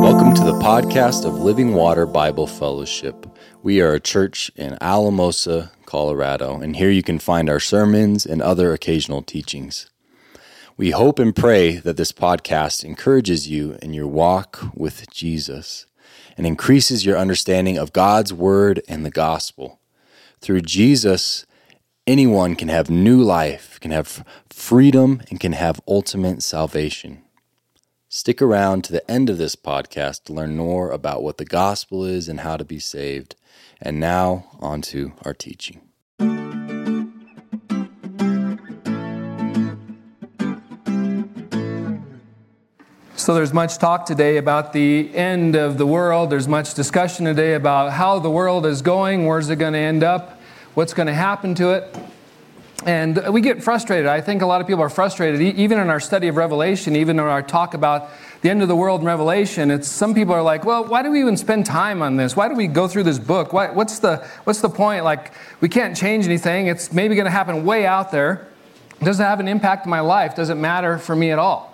Welcome to the podcast of Living Water Bible Fellowship. We are a church in Alamosa, Colorado, and here you can find our sermons and other occasional teachings. We hope and pray that this podcast encourages you in your walk with Jesus and increases your understanding of God's Word and the gospel. Through Jesus, anyone can have new life, can have freedom, and can have ultimate salvation. Stick around to the end of this podcast to learn more about what the gospel is and how to be saved. And now, on to our teaching. So, there's much talk today about the end of the world. There's much discussion today about how the world is going, where's it going to end up, what's going to happen to it. And we get frustrated. I think a lot of people are frustrated, even in our study of Revelation, even in our talk about the end of the world in Revelation. It's some people are like, well, why do we even spend time on this? Why do we go through this book? Why, what's the what's the point? Like, we can't change anything. It's maybe going to happen way out there. Does it have an impact on my life? Does it matter for me at all?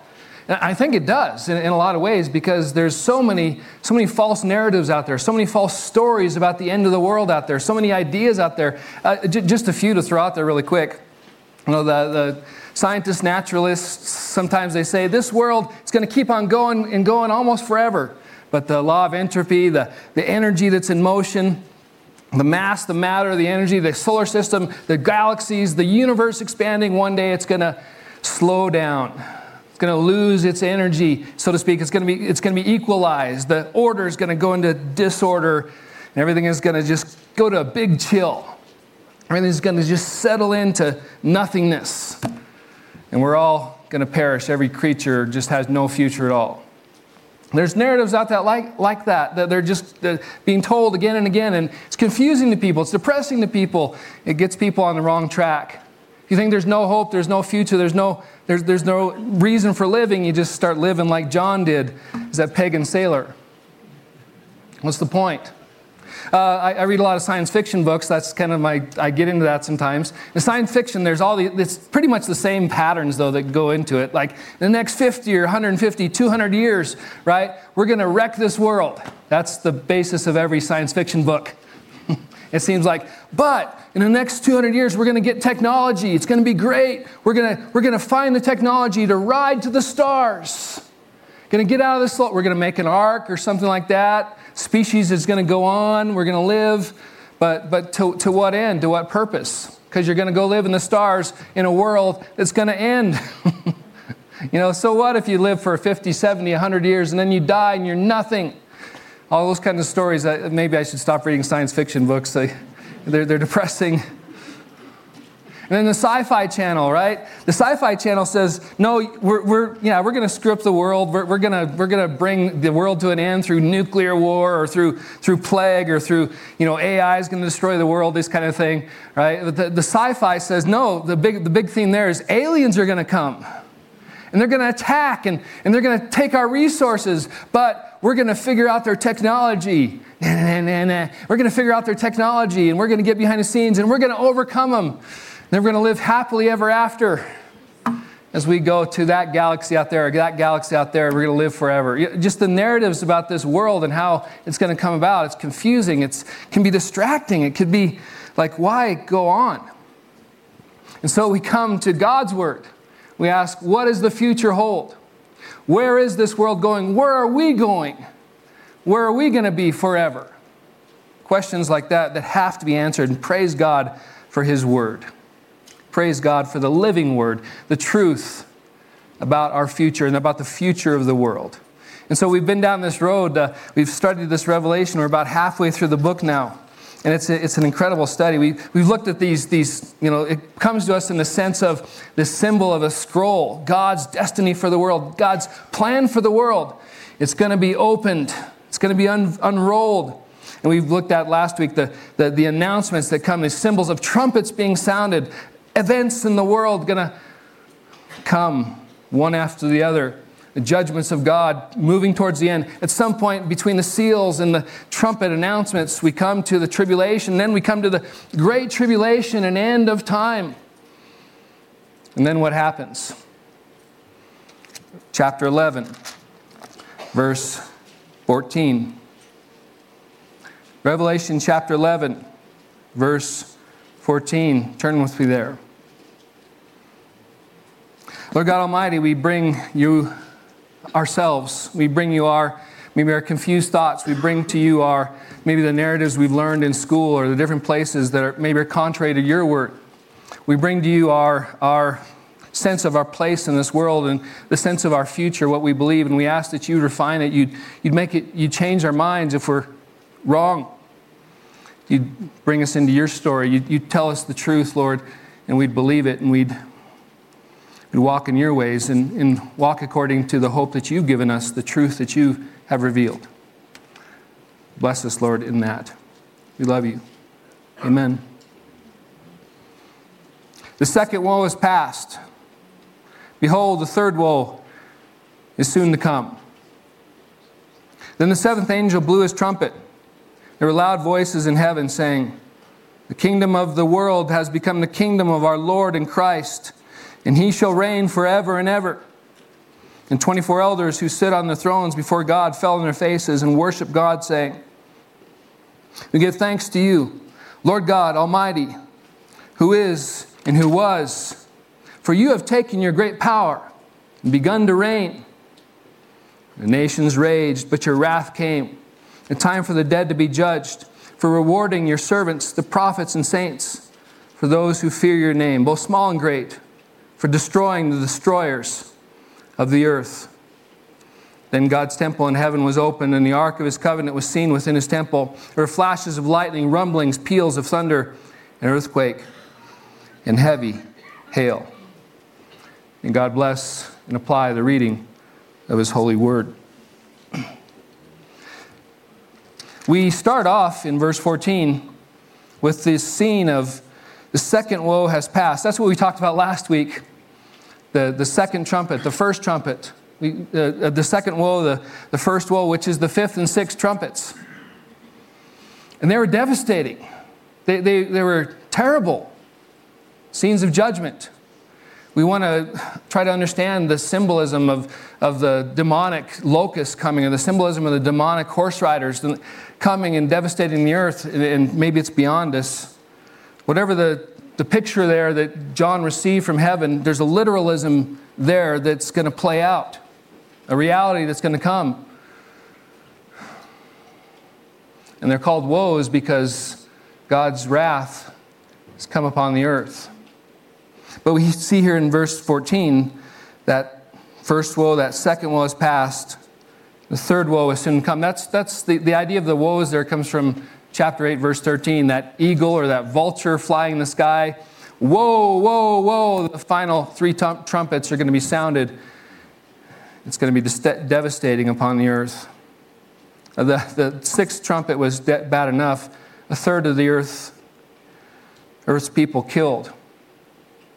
I think it does in, in, a lot of ways because there's so many, so many false narratives out there, so many false stories about the end of the world out there, so many ideas out there. Uh, j- just a few to throw out there really quick. You know, the, the scientists, naturalists, sometimes they say this world is going to keep on going and going almost forever. But the law of entropy, the, the energy that's in motion, the mass, the matter, the energy, the solar system, the galaxies, the universe expanding, one day it's going to slow down it's going to lose its energy, so to speak. It's going to be, it's going to be equalized. The order is going to go into disorder, and everything is going to just go to a big chill. Everything's going to just settle into nothingness. And we're all going to perish. Every creature just has no future at all. There's narratives out there like, like that, that they're just they're being told again and again, and it's confusing to people, it's depressing to people, it gets people on the wrong track. You think there's no hope, there's no future, there's no, there's, there's no reason for living, you just start living like John did as that pagan sailor. What's the point? Uh, I, I, read a lot of science fiction books. That's kind of my, I get into that sometimes. In science fiction, there's all the, it's pretty much the same patterns, though, that go into it. Like, in the next 50 or 150, 200 years, right, we're going to wreck this world. That's the basis of every science fiction book. It seems like, but in the next 200 years, we're going to get technology. It's going to be great. We're going to, we're going to find the technology to ride to the stars. Going to get out of this. We're going to make an ark or something like that. Species is going to go on. We're going to live. But, but to, to what end? To what purpose? Because you're going to go live in the stars in a world that's going to end. you know, so what if you live for 50, 70, 100 years and then you die and you're nothing? All those kinds of stories. Maybe I should stop reading science fiction books. They're, they're depressing. And then the Sci-Fi Channel, right? The Sci-Fi Channel says, no, we're, we're yeah, we're going to screw up the world. We're, we're going we're gonna bring the world to an end through nuclear war or through, through plague or through, you know, AI is going to destroy the world, this kind of thing, right? The, the Sci-Fi says, no, the big, the big theme there is aliens are going to come. And they're going to attack and, and they're going to take our resources, but we're going to figure out their technology Nah, nah, nah, we're going to figure out their technology and we're going to get behind the scenes and we're going to overcome them. Then we're going to live happily ever after as we go to that galaxy out there, that galaxy out there, we're going to live forever. Just the narratives about this world and how it's going to come about, it's confusing, it can be distracting, it could be like, why go on? And so we come to God's Word. We ask, what does the future hold? Where is this world going? Where are we going? Where are we going to be forever? Questions like that that have to be answered. And praise God for His Word. Praise God for the living Word, the truth about our future and about the future of the world. And so we've been down this road. Uh, we've studied this revelation. We're about halfway through the book now. And it's, a, it's an incredible study. We, we've looked at these, these, you know, it comes to us in the sense of the symbol of a scroll, God's destiny for the world, God's plan for the world. It's going to be opened it's going to be un- unrolled. And we've looked at last week the, the, the announcements that come, these symbols of trumpets being sounded, events in the world going to come one after the other. The judgments of God moving towards the end. At some point between the seals and the trumpet announcements, we come to the tribulation. Then we come to the great tribulation and end of time. And then what happens? chapter 11, verse 14. Revelation chapter 11, verse 14. Turn with me there. Lord God Almighty, we bring you ourselves. We bring you our maybe our confused thoughts. We bring to you our maybe the narratives we've learned in school or the different places that are maybe are contrary to your word. We bring to you our our sense of our place in this world and the sense of our future, what we believe, and we ask that you'd refine it, you'd, you'd make it, you'd change our minds if we're wrong. You'd bring us into your story. You'd, you'd tell us the truth, Lord, and we'd believe it and we'd and walk in your ways and, and walk according to the hope that you've given us, the truth that you have revealed. Bless us, Lord, in that. We love you. Amen. The second woe is past. Behold, the third woe is soon to come. Then the seventh angel blew his trumpet. There were loud voices in heaven saying, The kingdom of the world has become the kingdom of our Lord and Christ and he shall reign forever and ever. And 24 elders who sit on the thrones before God fell on their faces and worshiped God, saying, We give thanks to you, Lord God Almighty, who is and who was, for you have taken your great power and begun to reign. The nations raged, but your wrath came. A time for the dead to be judged, for rewarding your servants, the prophets and saints, for those who fear your name, both small and great for destroying the destroyers of the earth. Then God's temple in heaven was opened, and the ark of his covenant was seen within his temple. There were flashes of lightning, rumblings, peals of thunder, an earthquake, and heavy hail. And God bless and apply the reading of his holy word. We start off in verse 14 with this scene of the second woe has passed. That's what we talked about last week the, the second trumpet, the first trumpet, we, uh, the second woe, the, the first woe, which is the fifth and sixth trumpets. And they were devastating. They, they, they were terrible scenes of judgment. We want to try to understand the symbolism of, of the demonic locust coming, and the symbolism of the demonic horse riders coming and devastating the earth, and maybe it's beyond us. Whatever the the picture there that John received from heaven, there's a literalism there that's going to play out, a reality that's going to come. And they're called woes because God's wrath has come upon the earth. But we see here in verse 14 that first woe, that second woe is past, the third woe is soon to come. That's, that's the, the idea of the woes there comes from chapter 8, verse 13, that eagle or that vulture flying in the sky. Woe, woe, woe. The final three trumpets are going to be sounded. It's going to be devastating upon the earth. The, the sixth trumpet was de- bad enough. A third of the earth, earth's people killed.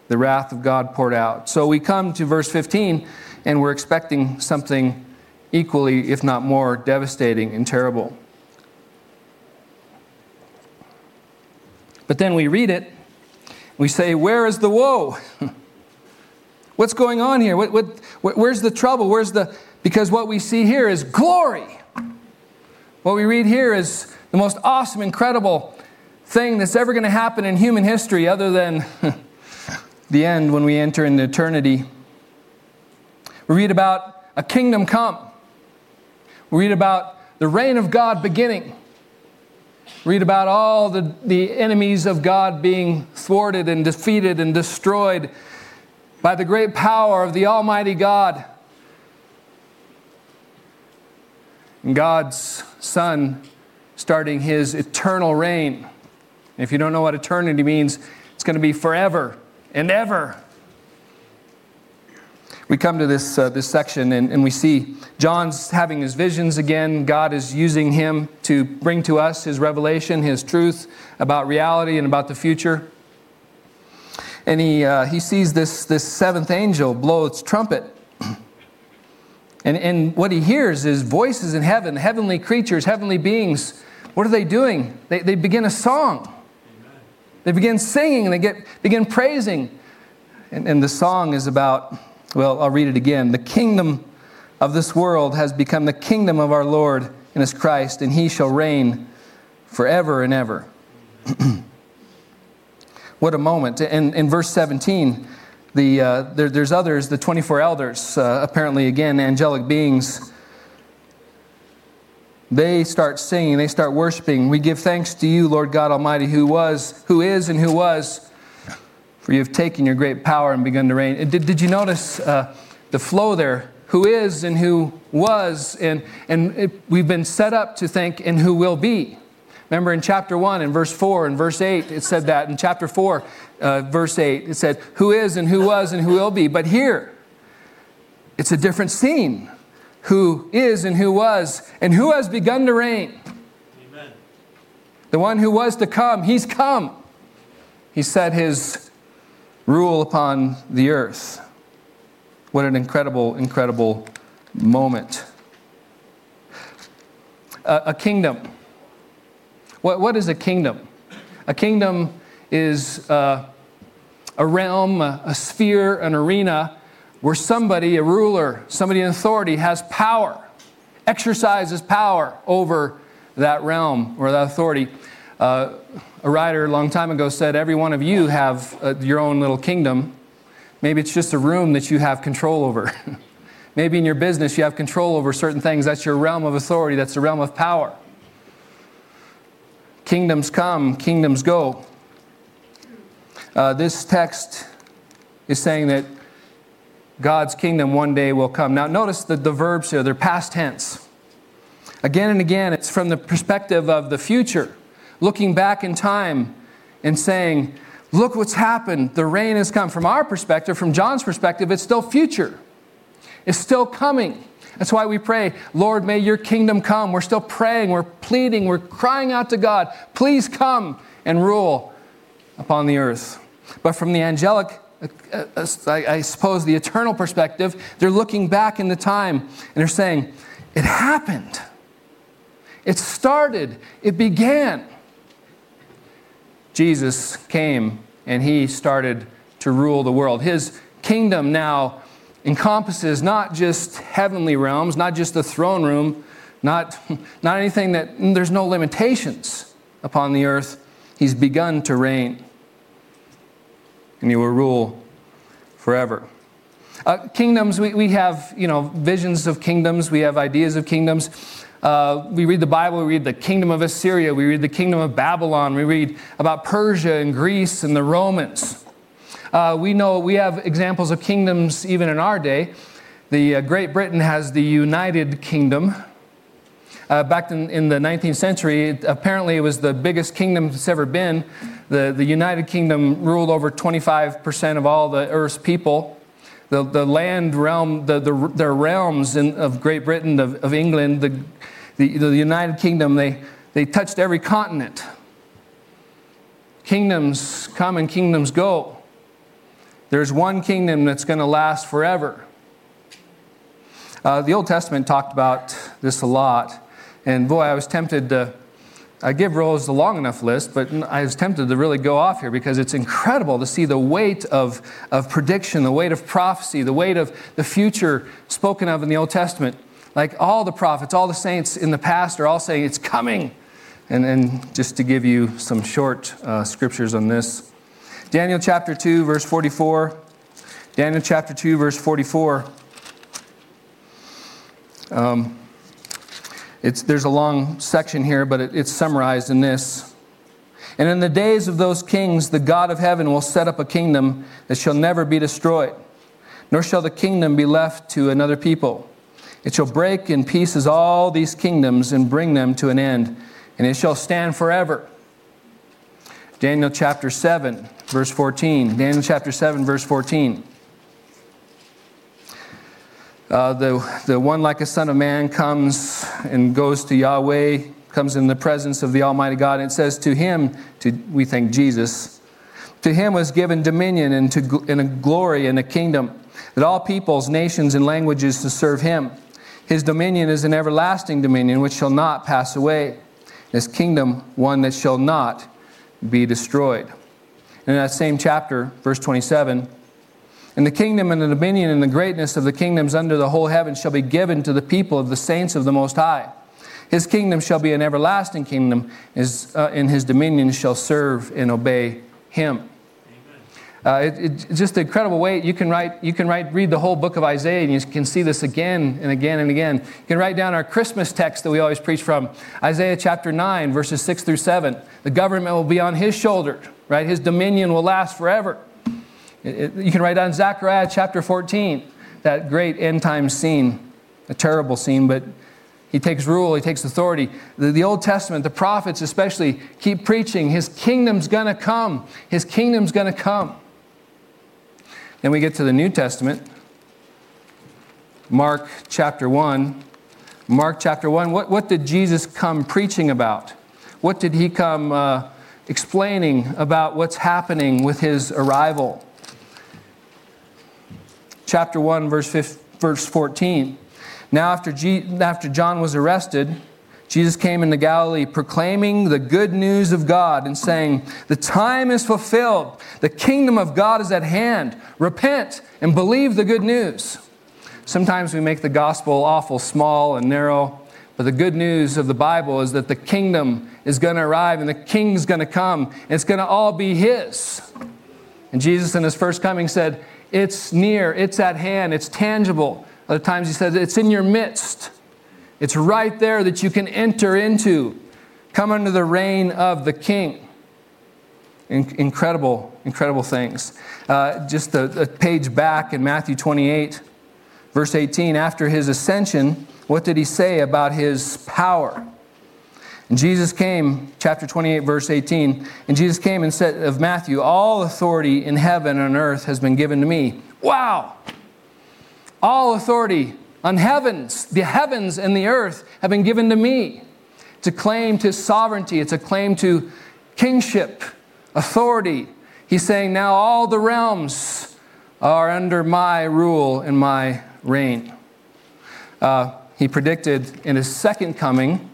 The wrath of God poured out. So we come to verse 15, and we're expecting something equally, if not more, devastating and terrible. But then we read it, we say, Where is the woe? What's going on here? What, what, where's the trouble? Where's the. Because what we see here is glory. What we read here is the most awesome, incredible thing that's ever going to happen in human history, other than the end when we enter into eternity. We read about a kingdom come. We read about the reign of God beginning read about all the, the enemies of God being thwarted and defeated and destroyed by the great power of the Almighty God. And God's Son starting his eternal reign. If you don't know what eternity means, it's going to be forever and ever we come to this, uh, this section and, and we see John's having his visions again. God is using him to bring to us his revelation, his truth about reality and about the future. And he, uh, he sees this, this seventh angel blow its trumpet. And, and what he hears is voices in heaven, heavenly creatures, heavenly beings. What are they doing? They, they begin a song. They begin singing, and they get, begin praising. And, and the song is about Well, I'll read it again. The kingdom of this world has become the kingdom of our Lord and his Christ, and he shall reign forever and ever. what a moment. In, in verse 17, the, uh, there, there's others, the 24 elders, uh, apparently, again, angelic beings. They start singing, they start worshiping. We give thanks to you, Lord God Almighty, who was, who is, and who was, for you have taken your great power and begun to reign. Did, did you notice uh, the flow there? Who is and who was, and, and it, we've been set up to think, and who will be. Remember in chapter 1 in verse 4 and verse 8, it said that. In chapter 4, uh, verse 8, it said, Who is and who was and who will be. But here, it's a different scene. Who is and who was and who has begun to reign. Amen. The one who was to come, he's come. He set his rule upon the earth. What an incredible, incredible moment. a, a kingdom what, what is a kingdom? A kingdom is uh, a realm, a, a sphere, an arena where somebody, a ruler, somebody in authority, has power, exercises power over that realm or that authority. Uh, a writer a long time ago said, Every one of you have uh, your own little kingdom. Maybe it's just a room that you have control over. Maybe in your business you have control over certain things. That's your realm of authority, that's the realm of power. Kingdoms come, kingdoms go. Uh, this text is saying that God's kingdom one day will come. Now, notice that the verbs here, they're past tense. Again and again, it's from the perspective of the future, looking back in time and saying, Look what's happened. The reign has come. From our perspective, from John's perspective, it's still future, it's still coming. That's why we pray, Lord, may your kingdom come. We're still praying, we're pleading, we're crying out to God, please come and rule upon the earth. But from the angelic, uh, uh, I suppose, the eternal perspective, they're looking back in the time and they're saying, it happened. It started. It began. Jesus came and he started to rule the world. His kingdom now encompasses not just heavenly realms, not just the throne room, not, not anything that there's no limitations upon the earth. He's begun to reign, and he will rule forever. Uh, kingdoms, we, we have you know visions of kingdoms, we have ideas of kingdoms. Uh, we read the Bible, we read the kingdom of Assyria, we read the kingdom of Babylon, we read about Persia and Greece and the Romans. Uh, we know we have examples of kingdoms even in our day. The uh, Great Britain has the United Kingdom. Uh, back in, in, the 19th century, it, apparently it was the biggest kingdom that's ever been. The, the United Kingdom ruled over 25% of all the Earth's people. The, the land realm, the, the, the realms in, of Great Britain, of, of England, the, the, the United Kingdom, they, they touched every continent. Kingdoms come and kingdoms go. There's one kingdom that's going to last forever. Uh, the Old Testament talked about this a lot. And boy, I was tempted to. I give Rose the long enough list, but I was tempted to really go off here because it's incredible to see the weight of, of prediction, the weight of prophecy, the weight of the future spoken of in the Old Testament. Like all the prophets, all the saints in the past are all saying it's coming. And, then just to give you some short uh, scriptures on this. Daniel chapter 2, verse 44. Daniel chapter 2, verse 44. Um, it's, there's a long section here, but it, it's summarized in this. And in the days of those kings, the God of heaven will set up a kingdom that shall never be destroyed, nor shall the kingdom be left to another people. It shall break in pieces all these kingdoms and bring them to an end, and it shall stand forever. Daniel chapter 7, verse 14. Daniel chapter 7, verse 14. Uh, the, the one like a son of man comes and goes to Yahweh, comes in the presence of the Almighty God, and it says, To him, to, we think Jesus, to him was given dominion and, to, and a glory and a kingdom, that all peoples, nations, and languages to serve him. His dominion is an everlasting dominion which shall not pass away. His kingdom, one that shall not be destroyed. And In that same chapter, verse 27, And the kingdom and the dominion and the greatness of the kingdoms under the whole heaven shall be given to the people of the saints of the Most High. His kingdom shall be an everlasting kingdom, uh, and his dominion shall serve and obey him. Uh, it, it's just an incredible way. You can write, you can write, read the whole book of Isaiah, and you can see this again and again and again. You can write down our Christmas text that we always preach from, Isaiah chapter 9, verses 6 through 7. The government will be on his shoulder, right? His dominion will last forever. It, it, you can write down Zechariah chapter 14, that great end time scene, a terrible scene, but he takes rule, he takes authority. The, the, Old Testament, the prophets especially, keep preaching his kingdom's gonna come. His kingdom's gonna come. Then we get to the New Testament, Mark chapter 1. Mark chapter 1, what, what did Jesus come preaching about? What did he come uh, explaining about what's happening with his arrival? Chapter 1, verse, 15, verse 14. Now, after, G, after John was arrested, Jesus came into Galilee proclaiming the good news of God and saying, The time is fulfilled. The kingdom of God is at hand. Repent and believe the good news. Sometimes we make the gospel awful small and narrow, but the good news of the Bible is that the kingdom is going to arrive and the king's going to come and it's going to all be his. And Jesus, in his first coming, said, It's near, it's at hand, it's tangible. Other times he says, It's in your midst. It's right there that you can enter into. Come under the reign of the king. In- incredible, incredible things. Uh, just a, a page back in Matthew 28, verse 18, after his ascension, what did he say about his power? And Jesus came, chapter 28, verse 18, and Jesus came and said of Matthew, All authority in heaven and earth has been given to me. Wow! All authority on heavens, the heavens and the earth have been given to me. It's a claim to sovereignty, it's a claim to kingship, authority. He's saying, now all the realms are under my rule and my reign. Uh, he predicted in his second coming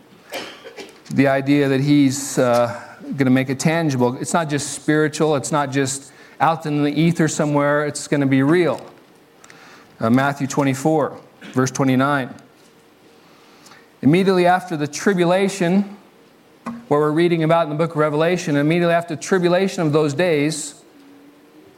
the idea that he's uh, going to make it tangible. It's not just spiritual, it's not just out in the ether somewhere, it's going to be real. Uh, Matthew 24 verse 29. Immediately after the tribulation, what we're reading about in the book of Revelation, immediately after the tribulation of those days,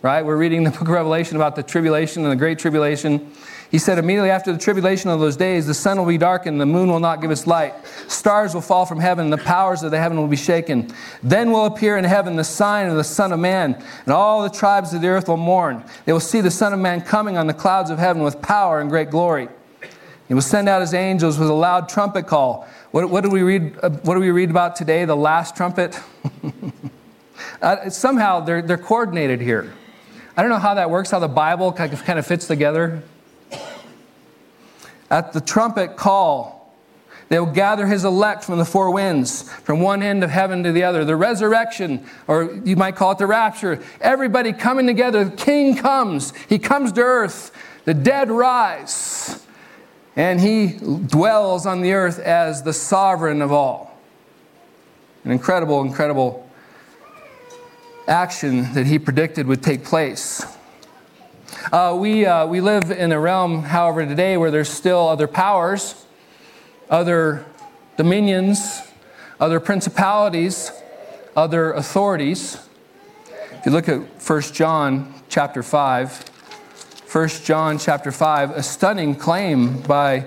right? We're reading the book of Revelation about the tribulation and the great tribulation. He said, immediately after the tribulation of those days, the sun will be darkened, the moon will not give its light, stars will fall from heaven, and the powers of the heaven will be shaken. Then will appear in heaven the sign of the Son of Man, and all the tribes of the earth will mourn. They will see the Son of Man coming on the clouds of heaven with power and great glory. He will send out his angels with a loud trumpet call. What, what do we read? Uh, what do we read about today? The last trumpet. uh, somehow they're, they're coordinated here. I don't know how that works. How the Bible kind of fits together. At the trumpet call, they will gather his elect from the four winds, from one end of heaven to the other. The resurrection, or you might call it the rapture. Everybody coming together. The king comes. He comes to earth. The dead rise and he dwells on the earth as the sovereign of all. An incredible, incredible action that he predicted would take place. Uh, we, uh, we live in a realm, however, today where there's still other powers, other dominions, other principalities, other authorities. If you look at 1 John chapter 5, 1 John chapter 5, a stunning claim by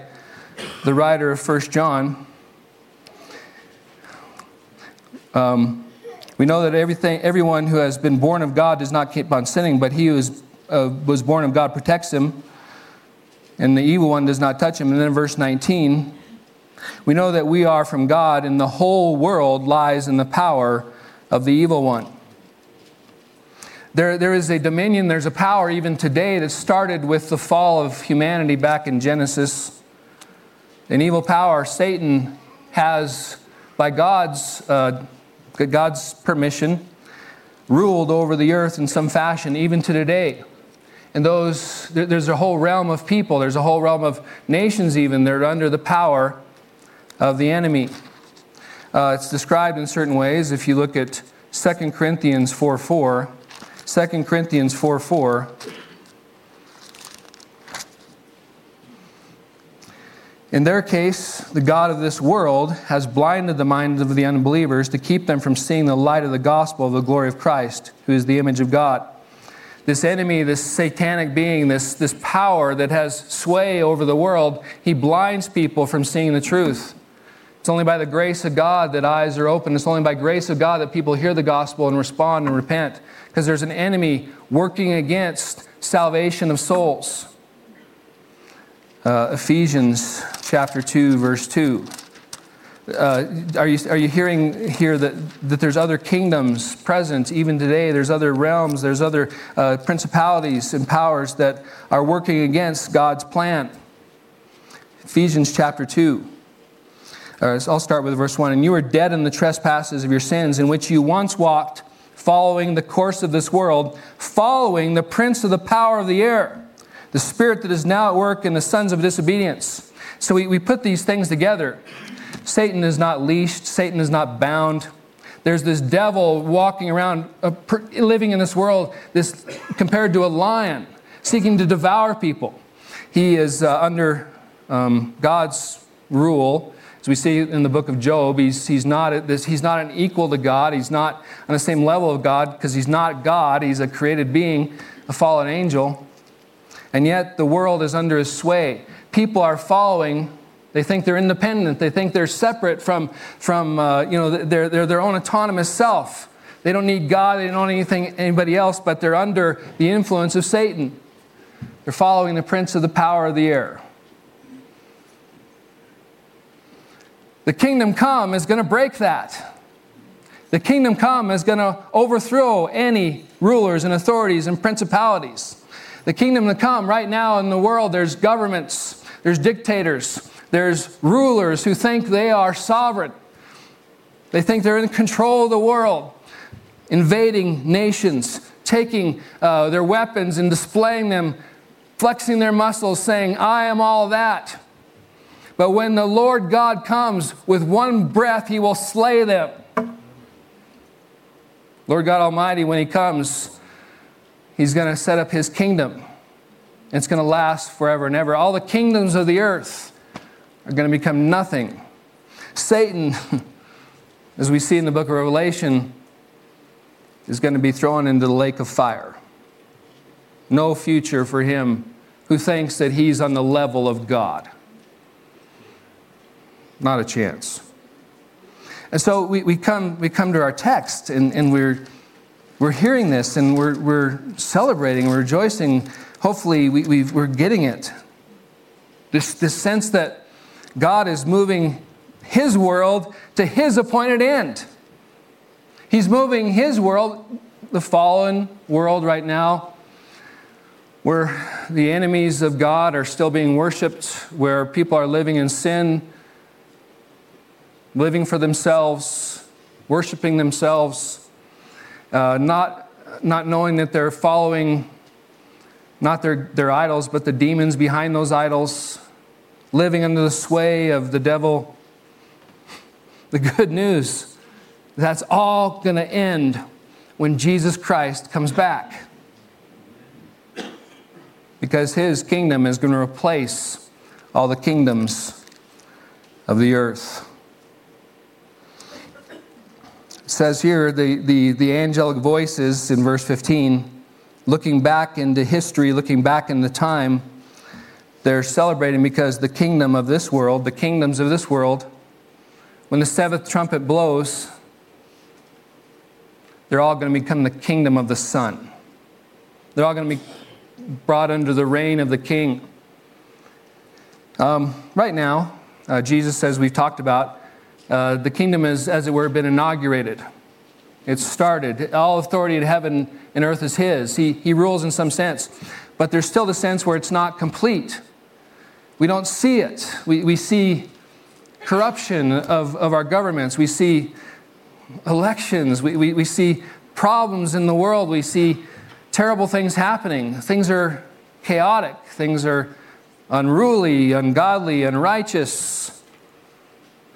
the writer of 1 John. Um, we know that everything, everyone who has been born of God does not keep on sinning, but he who is, uh, was born of God protects him, and the evil one does not touch him. And then verse 19, we know that we are from God, and the whole world lies in the power of the evil one. There, there is a dominion, there's a power even today that started with the fall of humanity back in Genesis. An evil power, Satan has, by God's, uh, God's permission, ruled over the earth in some fashion, even to today. And those, there's a whole realm of people, there's a whole realm of nations, even, that are under the power of the enemy. Uh, it's described in certain ways. If you look at 2 Corinthians 4 4, 2 Corinthians 4 4, In their case, the God of this world has blinded the minds of the unbelievers to keep them from seeing the light of the gospel of the glory of Christ, who is the image of God. This enemy, this satanic being, this, this power that has sway over the world, he blinds people from seeing the truth. It's only by the grace of God that eyes are open. It's only by grace of God that people hear the gospel and respond and repent, because there's an enemy working against salvation of souls uh, Ephesians chapter 2, verse 2. Uh, are, you, are you hearing here that, that there's other kingdoms present even today? There's other realms, there's other uh, principalities and powers that are working against God's plan. Ephesians chapter 2. Uh, I'll start with verse 1. And you were dead in the trespasses of your sins, in which you once walked, following the course of this world, following the prince of the power of the air the spirit that is now at work in the sons of disobedience. So we, we put these things together. Satan is not leashed, Satan is not bound. There's this devil walking around, uh, living in this world, this compared to a lion, seeking to devour people. He is uh, under um, God's rule. As we see in the book of Job, he's, he's, not this, he's not an equal to God. He's not on the same level of God because he's not God. He's a created being, a fallen angel and yet the world is under his sway. People are following. They think they're independent. They think they're separate from, from uh, you know, they're, they're their own autonomous self. They don't need God. They don't need anything, anybody else, but they're under the influence of Satan. They're following the prince of the power of the air. The kingdom come is going to break that. The kingdom come is going to overthrow any rulers and authorities and principalities. The kingdom to come, right now in the world, there's governments, there's dictators, there's rulers who think they are sovereign. They think they're in control of the world, invading nations, taking uh, their weapons and displaying them, flexing their muscles, saying, I am all that. But when the Lord God comes, with one breath, he will slay them. Lord God Almighty, when he comes, He's going to set up his kingdom. It's going to last forever and ever. All the kingdoms of the earth are going to become nothing. Satan, as we see in the book of Revelation, is going to be thrown into the lake of fire. No future for him who thinks that he's on the level of God. Not a chance. And so we, we, come, we come to our text, and, and we're we're hearing this and we're, we're celebrating, we're rejoicing. Hopefully, we, we are getting it. This, this sense that God is moving His world to His appointed end. He's moving His world, the fallen world right now, where the enemies of God are still being worshiped, where people are living in sin, living for themselves, worshiping themselves uh, not, not knowing that they're following not their, their idols, but the demons behind those idols, living under the sway of the devil. The good news that's all going to end when Jesus Christ comes back. Because his kingdom is going to replace all the kingdoms of the earth says here the, the, the angelic voices in verse 15, looking back into history, looking back into time, they're celebrating because the kingdom of this world, the kingdoms of this world, when the seventh trumpet blows, they're all going to become the kingdom of the Son. They're all going to be brought under the reign of the King. Um, right now, uh, Jesus, as we've talked about, uh, the kingdom has, as it were, been inaugurated. It's started. All authority in heaven and earth is His. He, he rules in some sense. But there's still the sense where it's not complete. We don't see it. We, we see corruption of, of our governments. We see elections. We, we, we see problems in the world. We see terrible things happening. Things are chaotic. Things are unruly, ungodly, unrighteous.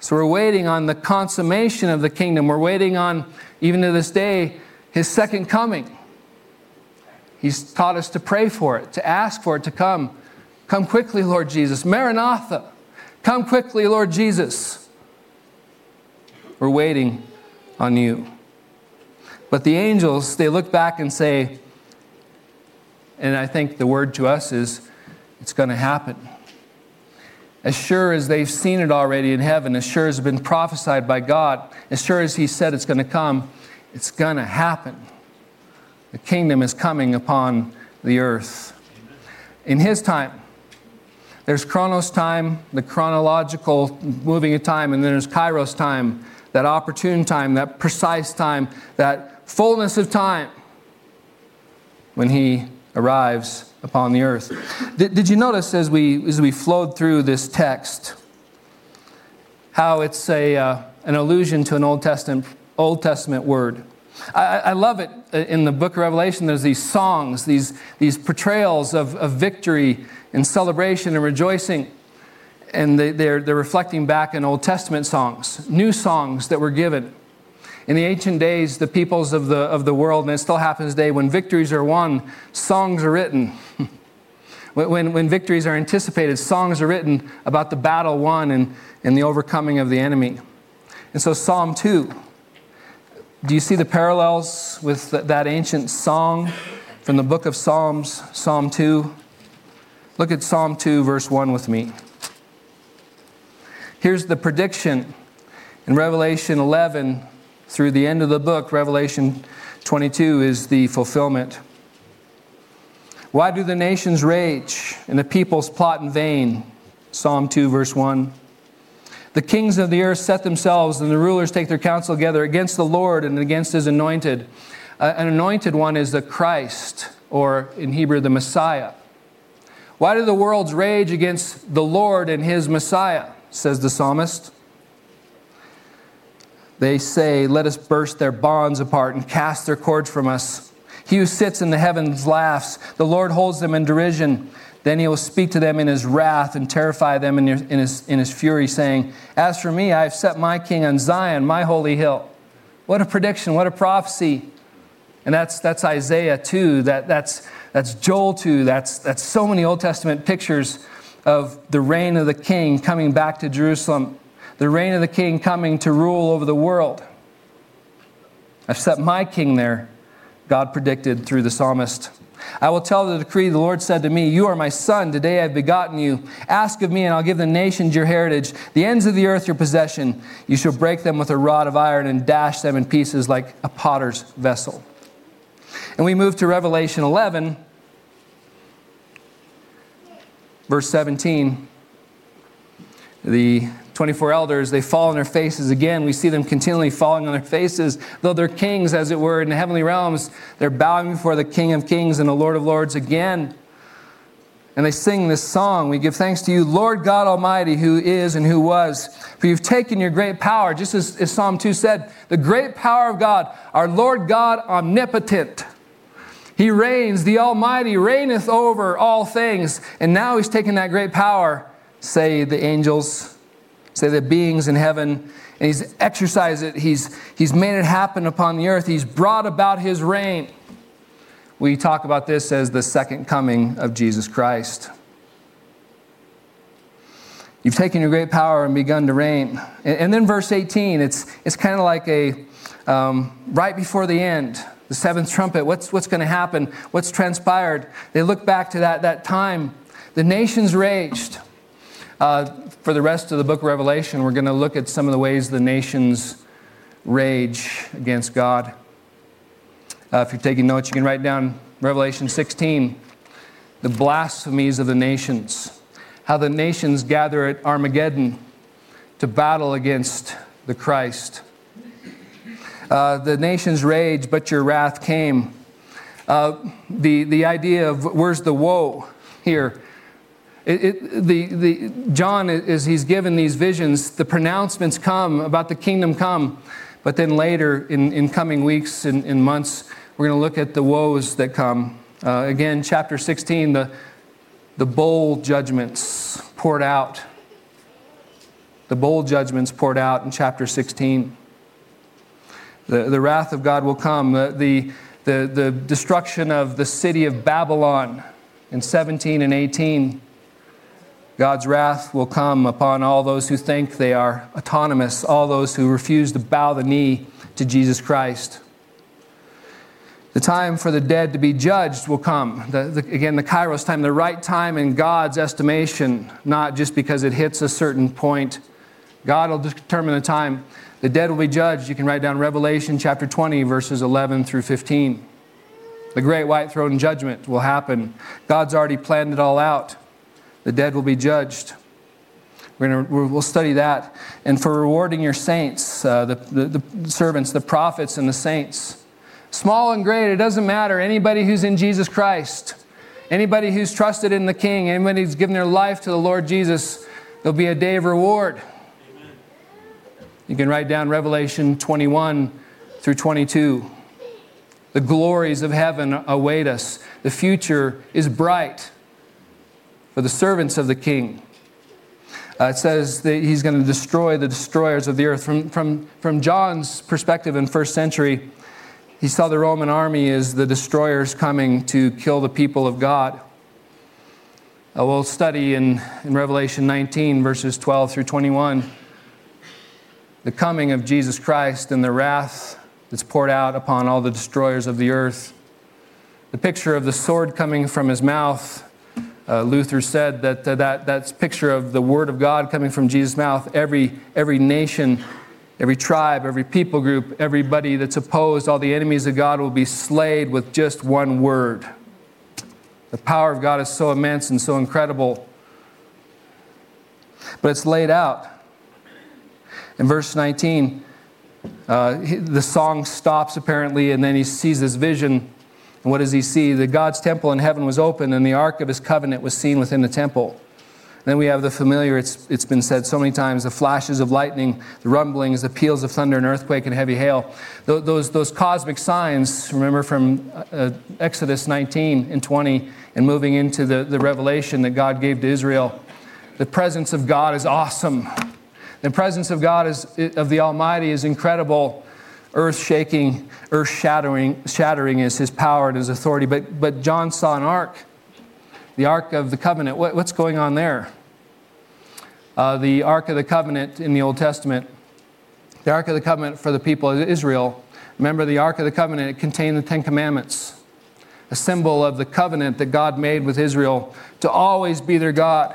So we're waiting on the consummation of the kingdom. We're waiting on, even to this day, his second coming. He's taught us to pray for it, to ask for it to come. Come quickly, Lord Jesus. Maranatha. Come quickly, Lord Jesus. We're waiting on you. But the angels, they look back and say, and I think the word to us is, it's going to happen. As sure as they've seen it already in heaven, as sure as it's been prophesied by God, as sure as He said it's going to come, it's going to happen. The kingdom is coming upon the earth. In His time, there's chronos time, the chronological moving of time, and then there's kairos time, that opportune time, that precise time, that fullness of time when He arrives upon the earth. Did, did you notice as we, as we flowed through this text how it's a, uh, an allusion to an Old Testament, Old Testament word? I, I, love it in the book of Revelation. There's these songs, these, these portrayals of, of victory and celebration and rejoicing. And they, they're, they're reflecting back in Old Testament songs, new songs that were given. In the ancient days, the peoples of the, of the world, and it still happens today, when victories are won, songs are written. when, when victories are anticipated, songs are written about the battle won and, and the overcoming of the enemy. And so, Psalm 2, do you see the parallels with that ancient song from the book of Psalms, Psalm 2? Look at Psalm 2, verse 1 with me. Here's the prediction in Revelation 11 through the end of the book, Revelation 22 is the fulfillment. Why do the nations rage and the peoples plot in vain? Psalm 2, verse 1. The kings of the earth set themselves, and the rulers take their counsel together against the Lord and against his anointed. Uh, an anointed one is the Christ, or in Hebrew, the Messiah. Why do the worlds rage against the Lord and his Messiah? says the psalmist. They say, Let us burst their bonds apart and cast their cords from us. He who sits in the heavens laughs. The Lord holds them in derision. Then he will speak to them in his wrath and terrify them in his, in his fury, saying, As for me, I have set my king on Zion, my holy hill. What a prediction, what a prophecy. And that's, that's Isaiah 2, that, that's, that's Joel 2, that's, that's so many Old Testament pictures of the reign of the king coming back to Jerusalem the reign of the king coming to rule over the world. I've set my king there, God predicted through the psalmist. I will tell the decree the Lord said to me, You are my son, today I've begotten you. Ask of me, and I'll give the nations your heritage, the ends of the earth your possession. You shall break them with a rod of iron and dash them in pieces like a potter's vessel. And we move to Revelation 11, verse 17. The 24 elders, they fall on their faces again. We see them continually falling on their faces. Though they're kings, as it were, in the heavenly realms, they're bowing before the King of kings and the Lord of lords again. And they sing this song We give thanks to you, Lord God Almighty, who is and who was. For you've taken your great power, just as, as Psalm 2 said, the great power of God, our Lord God omnipotent. He reigns, the Almighty reigneth over all things. And now He's taken that great power, say the angels, say the beings in heaven, and he's exercised it, he's, he's made it happen upon the earth, he's brought about his reign. We talk about this as the second coming of Jesus Christ. You've taken your great power and begun to reign. And, and then verse 18, it's, it's kind of like a um, right before the end, the seventh trumpet, what's, what's going to happen? What's transpired? They look back to that, that time. The nations raged. Uh, for the rest of the book of Revelation, we're going to look at some of the ways the nations rage against God. Uh, if you're taking notes, you can write down Revelation 16, the blasphemies of the nations, how the nations gather at Armageddon to battle against the Christ. Uh, the nations rage, but your wrath came. Uh, the, the idea of where's the woe here it, it, the, the, John, as he's given these visions, the pronouncements come about the kingdom come. But then later, in, in coming weeks and, and months, we're going to look at the woes that come. Uh, again, chapter 16, the, the bowl judgments poured out. The bowl judgments poured out in chapter 16. The, the wrath of God will come. The, the, the, the destruction of the city of Babylon in 17 and 18 God's wrath will come upon all those who think they are autonomous, all those who refuse to bow the knee to Jesus Christ. The time for the dead to be judged will come. The, the, again, the kairos time, the right time in God's estimation, not just because it hits a certain point. God will determine the time. The dead will be judged. You can write down Revelation chapter 20, verses 11 through 15. The great white throne judgment will happen. God's already planned it all out. The dead will be judged. We're gonna, we'll study that. And for rewarding your saints, uh, the, the, the servants, the prophets, and the saints. Small and great, it doesn't matter. Anybody who's in Jesus Christ, anybody who's trusted in the King, anybody who's given their life to the Lord Jesus, there'll be a day of reward. Amen. You can write down Revelation 21 through 22. The glories of heaven await us. The future is bright for the servants of the king. Uh, it says that he's going to destroy the destroyers of the earth. From, from, from John's perspective in first century, he saw the Roman army as the destroyers coming to kill the people of God. Uh, we'll study in, in Revelation 19, verses 12 through 21, the coming of Jesus Christ and the wrath that's poured out upon all the destroyers of the earth. The picture of the sword coming from his mouth uh, Luther said that, uh, that that's picture of the Word of God coming from Jesus' mouth. Every, every nation, every tribe, every people group, everybody that's opposed, all the enemies of God will be slayed with just one word. The power of God is so immense and so incredible. But it's laid out. In verse 19, uh, the song stops apparently, and then he sees this vision and what does he see? That God's temple in heaven was open and the ark of his covenant was seen within the temple. Then we have the familiar, it's, it's been said so many times, the flashes of lightning, the rumblings, the peals of thunder and earthquake and heavy hail. Those, those, those cosmic signs, remember from uh, Exodus 19 and 20 and moving into the, the revelation that God gave to Israel. The presence of God is awesome. The presence of God is, of the Almighty is incredible earth shaking, earth shattering, shattering is his power and his authority. But, but John saw an ark, the Ark of the Covenant. What, what's going on there? Uh, the Ark of the Covenant in the Old Testament, the Ark of the Covenant for the people of Israel. Remember, the Ark of the Covenant, it contained the Ten Commandments, a symbol of the covenant that God made with Israel to always be their God,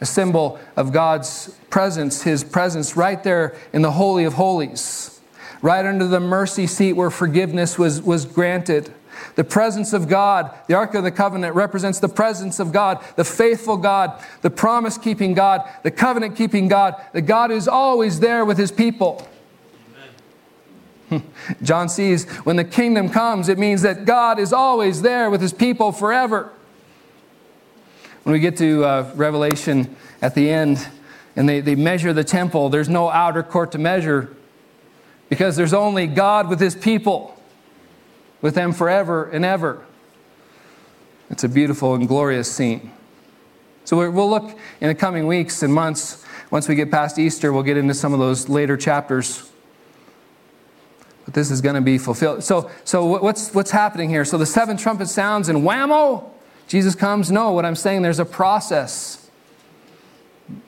a symbol of God's presence, His presence right there in the Holy of Holies right under the mercy seat where forgiveness was, was granted. The presence of God, the Ark of the Covenant represents the presence of God, the faithful God, the promise keeping God, the covenant keeping God, the God who's always there with his people. John sees when the kingdom comes, it means that God is always there with his people forever. When we get to uh, Revelation at the end and they, they measure the temple, there's no outer court to measure because there's only God with his people, with them forever and ever. It's a beautiful and glorious scene. So we'll look in the coming weeks and months. Once we get past Easter, we'll get into some of those later chapters. But this is going to be fulfilled. So, so what's, what's happening here? So the seventh trumpet sounds and whammo, Jesus comes. No, what I'm saying, there's a process.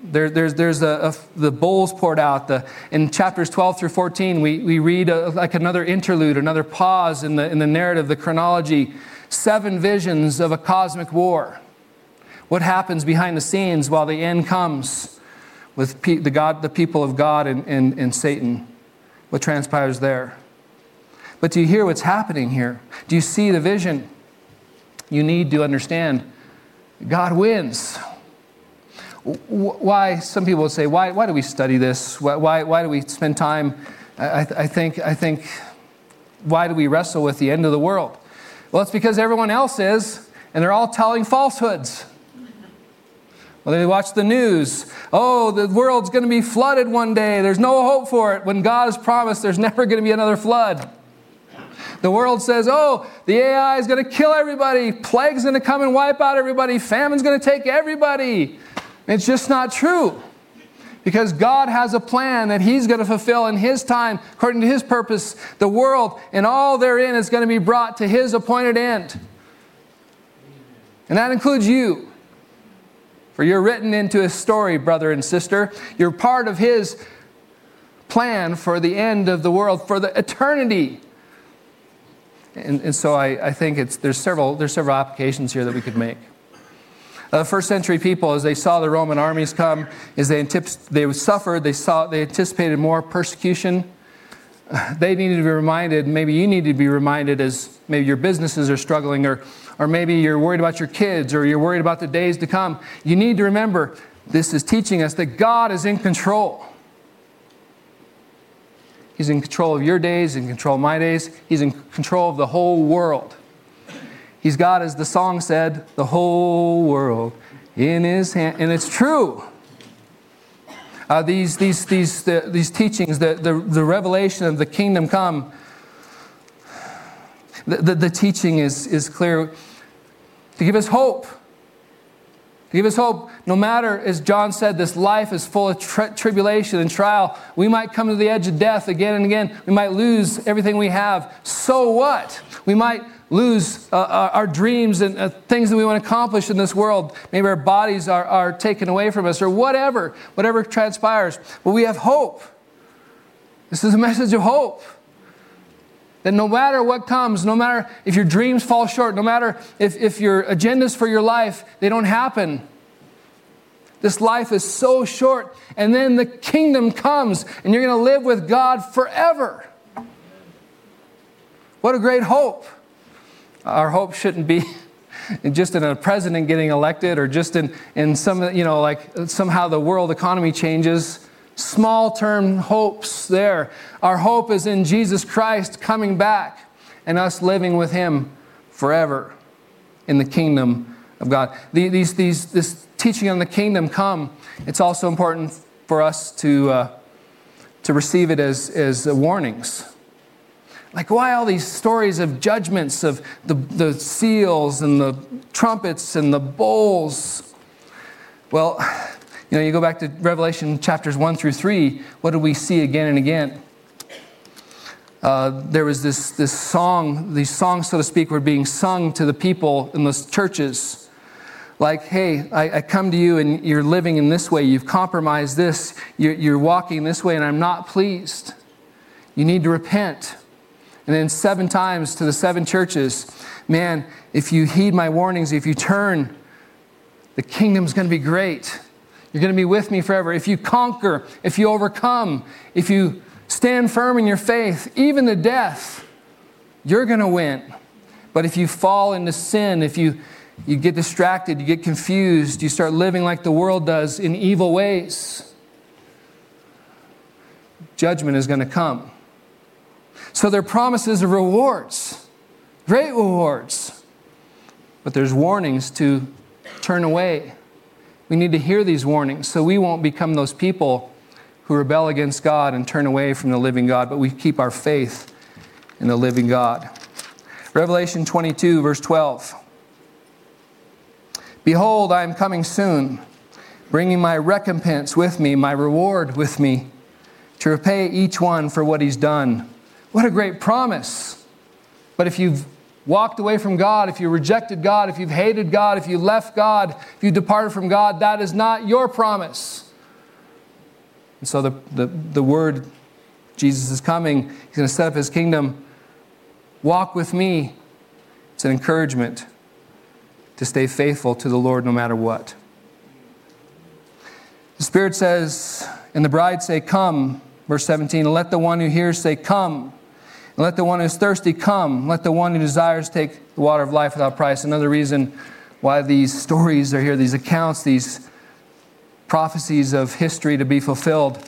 There, there's there's a, a, the bowls poured out. The, in chapters 12 through 14, we, we read a, like another interlude, another pause in the, in the narrative, the chronology. Seven visions of a cosmic war. What happens behind the scenes while the end comes with pe- the, God, the people of God and, and, and Satan? What transpires there? But do you hear what's happening here? Do you see the vision? You need to understand God wins why, some people would say, why, why do we study this? Why, why, why do we spend time? I, I, think, I think, why do we wrestle with the end of the world? Well, it's because everyone else is, and they're all telling falsehoods. Well, they watch the news. Oh, the world's going to be flooded one day. There's no hope for it. When God has promised there's never going to be another flood. The world says, oh, the AI is going to kill everybody. Plague's going to come and wipe out everybody. Famine's going to take everybody. It's just not true. Because God has a plan that He's going to fulfill in His time, according to His purpose. The world and all therein is going to be brought to His appointed end. And that includes you. For you're written into his story, brother and sister. You're part of his plan for the end of the world, for the eternity. And, and so I, I think it's, there's, several, there's several applications here that we could make. Uh, first century people, as they saw the Roman armies come, as they, they suffered, they, saw, they anticipated more persecution. They needed to be reminded, maybe you need to be reminded as maybe your businesses are struggling, or, or maybe you're worried about your kids, or you're worried about the days to come. You need to remember this is teaching us that God is in control. He's in control of your days, in control of my days. He's in control of the whole world. He's got, as the song said, the whole world in his hand. And it's true. Uh, these, these, these, the, these teachings, the, the, the revelation of the kingdom come, the, the, the teaching is, is clear to give us hope. To give us hope, no matter, as John said, this life is full of tri- tribulation and trial. We might come to the edge of death again and again. We might lose everything we have. So what? We might lose uh, our dreams and uh, things that we want to accomplish in this world. Maybe our bodies are, are taken away from us or whatever, whatever transpires. But we have hope. This is a message of hope. That no matter what comes, no matter if your dreams fall short, no matter if, if your agendas for your life, they don't happen. This life is so short, and then the kingdom comes, and you're going to live with God forever. What a great hope! Our hope shouldn't be just in a president getting elected or just in, in some, you know, like somehow the world economy changes. Small term hopes there. Our hope is in Jesus Christ coming back and us living with Him forever in the kingdom of God. These, these, this teaching on the kingdom come, it's also important for us to, uh, to receive it as, as warnings. Like, why all these stories of judgments, of the, the seals and the trumpets and the bowls? Well, you know, you go back to Revelation chapters 1 through 3, what do we see again and again? Uh, there was this, this song, these songs, so to speak, were being sung to the people in those churches. Like, hey, I, I come to you and you're living in this way, you've compromised this, you're, you're walking this way, and I'm not pleased. You need to repent. And then seven times to the seven churches man, if you heed my warnings, if you turn, the kingdom's going to be great. You're going to be with me forever. If you conquer, if you overcome, if you stand firm in your faith, even to death, you're going to win. But if you fall into sin, if you, you get distracted, you get confused, you start living like the world does in evil ways, judgment is going to come. So there are promises of rewards, great rewards. But there's warnings to turn away. We need to hear these warnings so we won't become those people who rebel against God and turn away from the living God, but we keep our faith in the living God. Revelation 22, verse 12. Behold, I am coming soon, bringing my recompense with me, my reward with me, to repay each one for what he's done. What a great promise. But if you've walked away from God, if you rejected God, if you've hated God, if you left God, if you departed from God, that is not your promise. And so the, the, the word, Jesus is coming, He's going to set up His kingdom. Walk with me. It's an encouragement to stay faithful to the Lord no matter what. The Spirit says, and the bride say, Come, verse 17, and let the one who hears say, Come. And let the one who's thirsty come. Let the one who desires take the water of life without price. Another reason why these stories are here, these accounts, these prophecies of history to be fulfilled,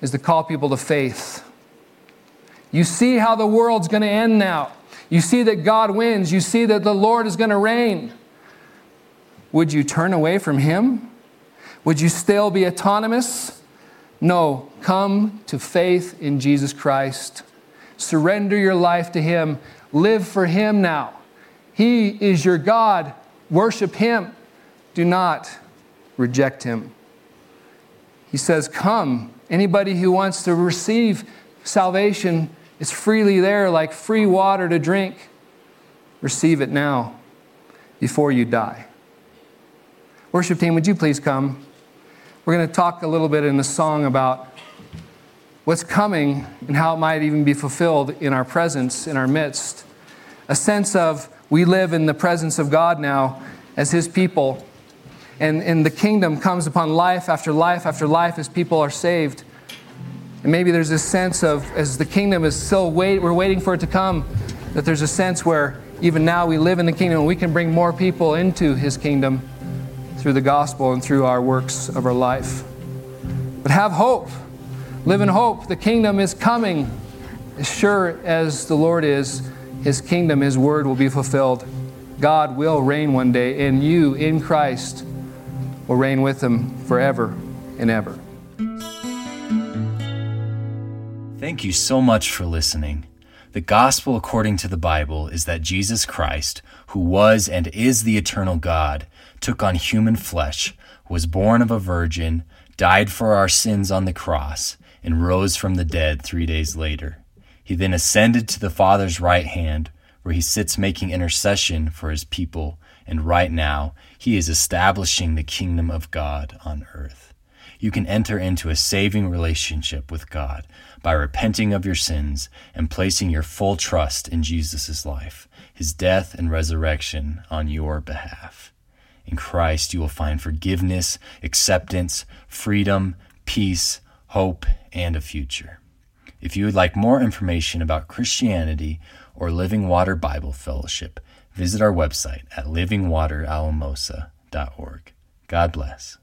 is to call people to faith. You see how the world's going to end now. You see that God wins. You see that the Lord is going to reign. Would you turn away from Him? Would you still be autonomous? No. Come to faith in Jesus Christ. Surrender your life to Him. Live for Him now. He is your God. Worship Him. Do not reject Him. He says, Come. Anybody who wants to receive salvation is freely there, like free water to drink. Receive it now before you die. Worship team, would you please come? We're going to talk a little bit in the song about what's coming and how it might even be fulfilled in our presence, in our midst. A sense of we live in the presence of God now as His people. And, and the kingdom comes upon life after life after life as people are saved. And maybe there's this sense of, as the kingdom is still wait, we're waiting for it to come, that there's a sense where even now we live in the kingdom and we can bring more people into His kingdom through the gospel and through our works of our life. But have hope. Live in hope. The kingdom is coming. As sure as the Lord is, His kingdom, His word will be fulfilled. God will reign one day, and you in Christ will reign with Him forever and ever. Thank you so much for listening. The gospel according to the Bible is that Jesus Christ, who was and is the eternal God, took on human flesh, was born of a virgin, died for our sins on the cross, and rose from the dead three days later. He then ascended to the Father's right hand, where he sits making intercession for his people, and right now he is establishing the kingdom of God on earth. You can enter into a saving relationship with God by repenting of your sins and placing your full trust in Jesus' life, his death and resurrection on your behalf. In Christ, you will find forgiveness, acceptance, freedom, peace, hope, and a future. If you would like more information about Christianity or Living Water Bible Fellowship, visit our website at livingwateralamosa.org. God bless.